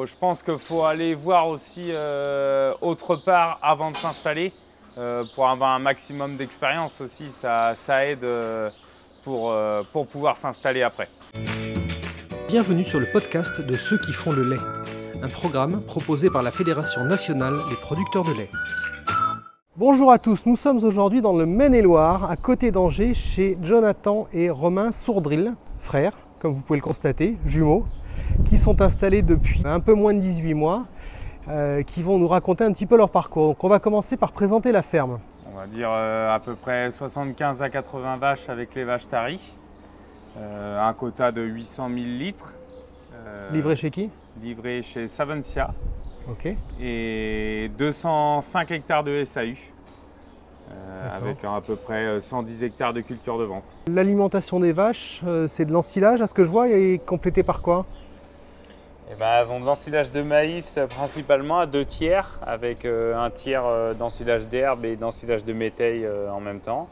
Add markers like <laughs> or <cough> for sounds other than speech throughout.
faut, je pense qu'il faut aller voir aussi euh, autre part avant de s'installer euh, pour avoir un maximum d'expérience aussi. Ça, ça aide euh, pour, euh, pour pouvoir s'installer après. Bienvenue sur le podcast de ceux qui font le lait, un programme proposé par la Fédération nationale des producteurs de lait. Bonjour à tous, nous sommes aujourd'hui dans le Maine-et-Loire, à côté d'Angers, chez Jonathan et Romain Sourdril, frères, comme vous pouvez le constater, jumeaux, qui sont installés depuis un peu moins de 18 mois, euh, qui vont nous raconter un petit peu leur parcours. Donc on va commencer par présenter la ferme. On va dire euh, à peu près 75 à 80 vaches avec les vaches taries, euh, un quota de 800 000 litres. Livré chez qui? Livré chez Savencia Ok. et 205 hectares de SAU. euh, avec à peu près euh, 110 hectares de culture de vente. L'alimentation des vaches, euh, c'est de l'ensilage, à ce que je vois, et complété par quoi? Eh ben, elles ont de l'ensilage de maïs euh, principalement à deux tiers, avec euh, un tiers euh, d'ensilage d'herbe et d'ensilage de métail en même temps.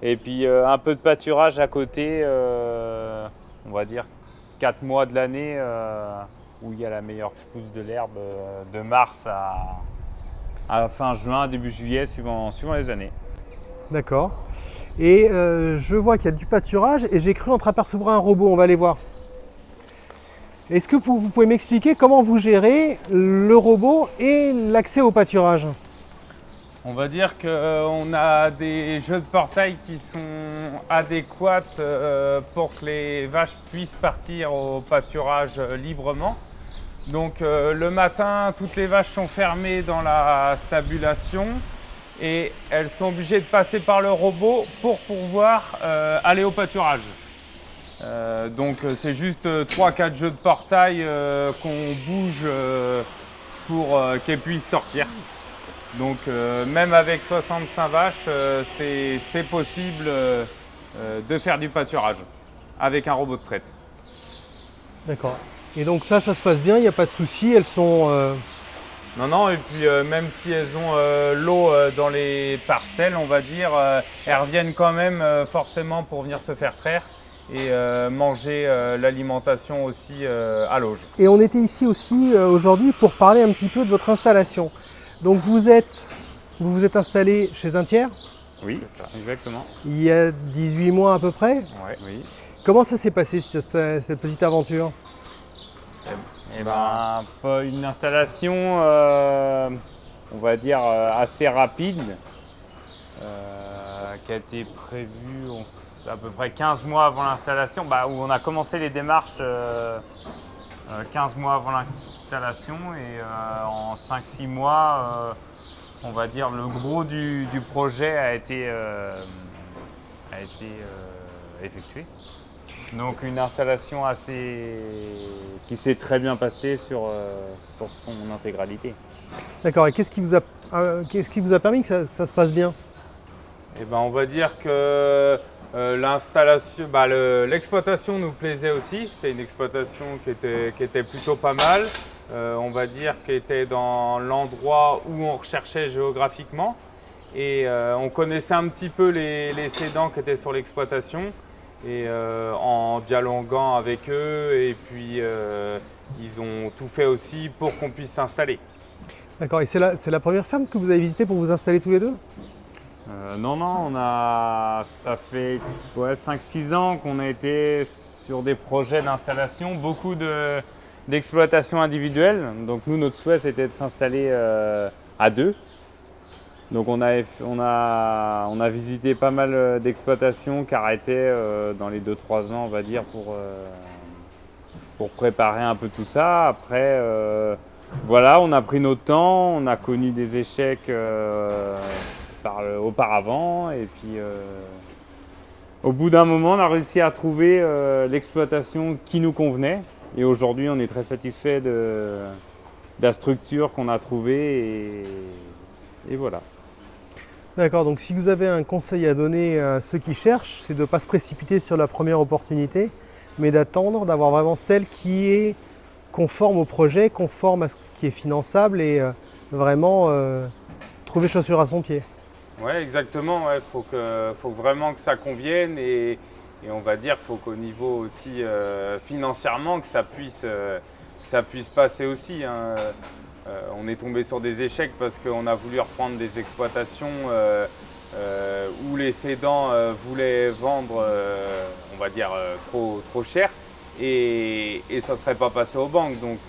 Et puis un peu de pâturage à côté, on va dire 4 mois de l'année où il y a la meilleure pousse de l'herbe de mars à, fin juin, début juillet, suivant, les années. D'accord. Et je vois qu'il y a du pâturage et j'ai cru entreapercevoir un robot, on va aller voir. Est-ce que vous, pouvez m'expliquer comment vous gérez le robot et l'accès au pâturage On va dire qu'on a des jeux de portail qui sont adéquats euh, pour que les vaches puissent partir au pâturage euh, librement. Donc euh, le matin, toutes les vaches sont fermées dans la stabulation et elles sont obligées de passer par le robot pour pouvoir euh, aller au pâturage. Euh, donc euh, c'est juste 3-4 jeux de portail euh, qu'on bouge euh, pour euh, qu'elles puissent sortir. Donc euh, même avec 65 vaches, euh, c'est possible euh, euh, de faire du pâturage avec un robot de traite. D'accord. Et donc ça, ça se passe bien, il n'y a pas de souci, elles sont... euh, Non, non, et puis euh, même si elles ont euh, l'eau euh, dans les parcelles, on va dire, euh, elles reviennent quand même euh, forcément pour venir se faire traire et euh, manger euh, l'alimentation aussi euh, à l'auge. Et on était ici aussi euh, aujourd'hui pour parler un petit peu de votre installation. Donc vous êtes, vous vous êtes installé chez un tiers Oui, c'est ça, exactement. il y a 18 mois à peu près. Ouais, oui. Comment ça s'est passé cette, cette petite aventure? Eh ben, pas une installation, euh, on va dire, assez rapide, euh, qui a été prévue on à peu près 15 mois avant l'installation, bah, où on a commencé les démarches euh, euh, 15 mois avant l'installation et euh, en 5-6 mois, euh, on va dire, le gros du, du projet a été, euh, a été euh, effectué. Donc une installation assez qui s'est très bien passée sur, euh, sur son intégralité. D'accord, et qu'est-ce qui, vous a- euh, qu'est-ce qui vous a permis que ça, que ça se passe bien? Et ben on va dire que euh, l'installation, bah, le- l'exploitation nous plaisait aussi. C'était une exploitation qui était, qui plutôt pas mal. Euh, on va dire qu'elle était dans l'endroit où on recherchait géographiquement. Et euh, on connaissait un petit peu les, les qui étaient sur l'exploitation. Et en dialoguant avec eux, et puis ils ont tout fait aussi pour qu'on puisse s'installer. D'accord, et c'est la, la première ferme que vous avez visitée pour vous installer tous les deux? Euh, non, non, on a, ça fait ouais, 5-6 ans qu'on a été sur des projets d'installation, beaucoup de- d'exploitation individuelle. Donc nous, notre souhait, c'était de s'installer euh, à deux. Donc on a, on, a, on a visité pas mal euh, d'exploitations qui arrêtaient dans les 2-3 ans, on va dire, pour, pour préparer un peu tout ça. Après, voilà, on a pris notre temps, on a connu des échecs euh, auparavant, et puis euh, au bout d'un moment, on a réussi à trouver euh, l'exploitation qui nous convenait. Et aujourd'hui, on est très satisfait de, la structure qu'on a trouvée, et, voilà. D'accord, donc si vous avez un conseil à donner à ceux qui cherchent, c'est de ne pas se précipiter sur la première opportunité, mais d'attendre, d'avoir vraiment celle qui est conforme au projet, conforme à ce qui est finançable et vraiment trouver chaussure à son pied. Ouais, exactement. Il faut, que, faut vraiment que ça convienne et, et on va dire faut qu'au niveau aussi euh, financièrement, que ça puisse, euh, ça puisse passer aussi. hein. Euh, on est tombé sur des échecs parce qu'on a voulu reprendre des exploitations où les cédants voulaient vendre, on va dire, trop, trop cher et, et ça ne serait pas passé aux banques. Donc,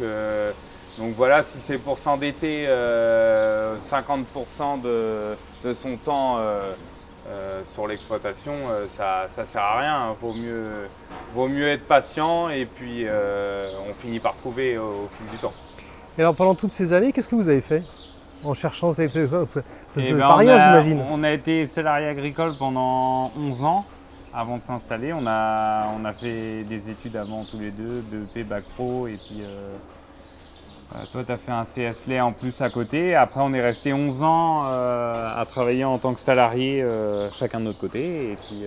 donc voilà, si c'est pour s'endetter euh, 50% de, de son temps euh, euh, sur l'exploitation, euh, ça ne sert à rien. hein. Vaut mieux, vaut mieux être patient et puis euh, on finit par trouver au, au fil du temps. Et alors pendant toutes ces années, qu'est-ce que vous avez fait En cherchant, Vous Eh ben, rien, j'imagine? On a été salarié agricole pendant 11 ans avant de s'installer. On a, on a fait des études avant tous les deux, BEP, Bac Pro, et puis euh, toi, tu as fait un CS lait en plus à côté. Après, on est resté 11 ans euh, à travailler en tant que salarié, euh, chacun de notre côté, et puis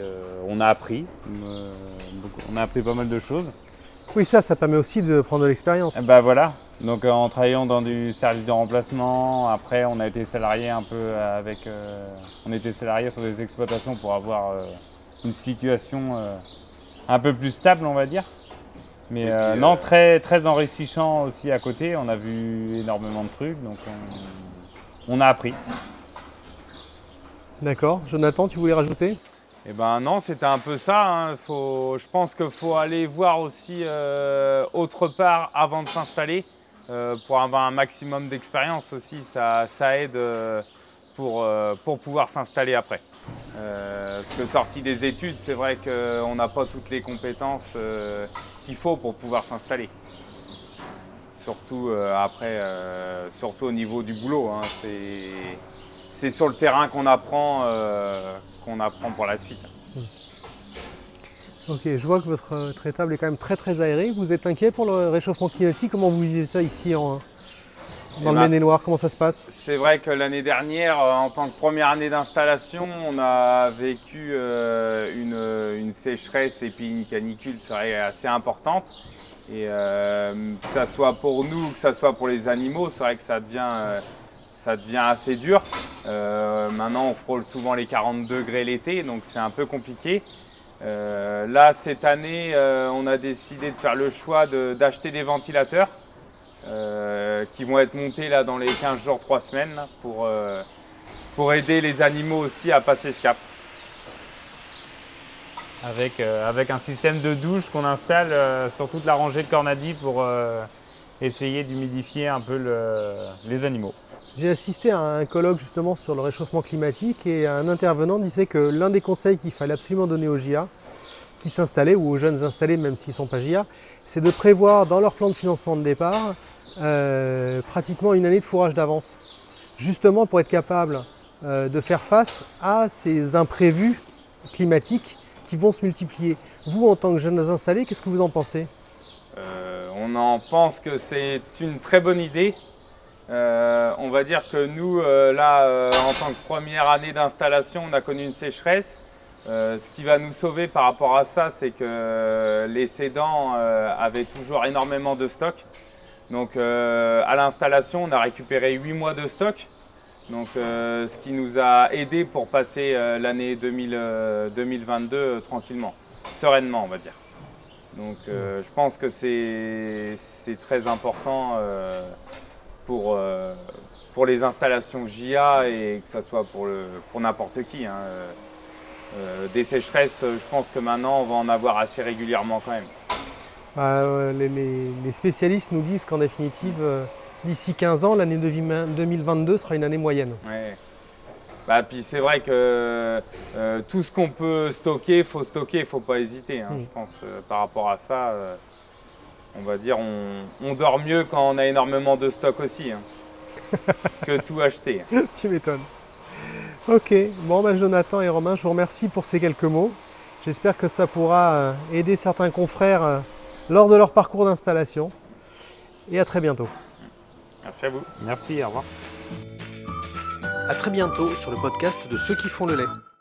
on a appris. beaucoup. on a appris pas mal de choses. Oui, ça, ça permet aussi de prendre de l'expérience. Ben voilà, donc en travaillant dans du service de remplacement, après on a été salarié un peu avec, on était salarié sur des exploitations pour avoir une situation un peu plus stable on va dire. Mais euh, puis, non, euh, très, très enrichissant aussi à côté, on a vu énormément de trucs, donc on, on a appris. D'accord. Jonathan, tu voulais rajouter? Eh ben non, c'était un peu ça. hein. Faut, je pense qu'il faut aller voir aussi euh, autre part avant de s'installer euh, pour avoir un maximum d'expérience aussi. Ça, ça aide euh, pour, euh, pour pouvoir s'installer après. Euh, parce que sorti des études, c'est vrai qu'on n'a pas toutes les compétences euh, qu'il faut pour pouvoir s'installer. Surtout euh, après, surtout au niveau du boulot. hein. C'est, sur le terrain qu'on apprend, qu'on apprend pour la suite. Ok, je vois que votre, votre étable est quand même très très aérée. Vous êtes inquiet pour le réchauffement climatique? Comment vous vivez ça ici en, dans Eh le ben, Maine-et-Loire Comment ça se passe? C'est vrai que l'année dernière, euh, en tant que première année d'installation, on a vécu euh, une, une sécheresse et puis une canicule c'est vrai, assez importante. Et euh, que ça soit pour nous, que ça soit pour les animaux, c'est vrai que ça devient, euh, ça devient assez dur. Maintenant, on frôle souvent les 40 degrés l'été, donc c'est un peu compliqué. Là, cette année, on a décidé de faire le choix de- d'acheter des ventilateurs euh, qui vont être montés là dans les 15 jours, 3 semaines pour, euh, pour aider les animaux aussi à passer ce cap. Avec, euh, avec un système de douche qu'on installe euh, sur toute la rangée de cornadis pour euh, essayer d'humidifier un peu le- les animaux. J'ai assisté à un colloque justement sur le réchauffement climatique et un intervenant disait que l'un des conseils qu'il fallait absolument donner aux GIA qui s'installaient ou aux jeunes installés, même s'ils ne sont pas GIA, c'est de prévoir dans leur plan de financement de départ euh, pratiquement une année de fourrage d'avance. Justement pour être capable euh, de faire face à ces imprévus climatiques qui vont se multiplier. Vous, en tant que jeunes installés, qu'est-ce que vous en pensez? Euh, on en pense que c'est une très bonne idée. On va dire que nous, là, en tant que première année d'installation, on a connu une sécheresse. Euh, ce qui va nous sauver par rapport à ça, c'est que les cédants euh, avaient toujours énormément de stock. Donc euh, à l'installation, on a récupéré 8 mois de stock. Donc, ce qui nous a aidé pour passer l'année 2000, euh, 2022 euh, tranquillement, sereinement, on va dire. Donc, je pense que c'est très important pour, les installations JA et que ce soit pour n'importe qui. hein. Euh, euh, des sécheresses, je pense que maintenant, on va en avoir assez régulièrement quand même. Bah, euh, les, les- les spécialistes nous disent qu'en définitive, euh, d'ici 15 ans, l'année 2022 sera une année moyenne. Ouais. Bah, puis c'est vrai que euh, tout ce qu'on peut stocker, il faut stocker, il faut pas hésiter. hein. Mm. Je pense euh, par rapport à ça, euh, on va dire on, on dort mieux quand on a énormément de stock aussi hein, <laughs> que tout acheter. tu m'étonnes. Ok, bon bah, Jonathan et Romain, je vous remercie pour ces quelques mots. J'espère que ça pourra euh, aider certains confrères euh, lors de leur parcours d'installation. Et à très bientôt. Merci à vous. Merci, au revoir. À très bientôt sur le podcast de ceux qui font le lait.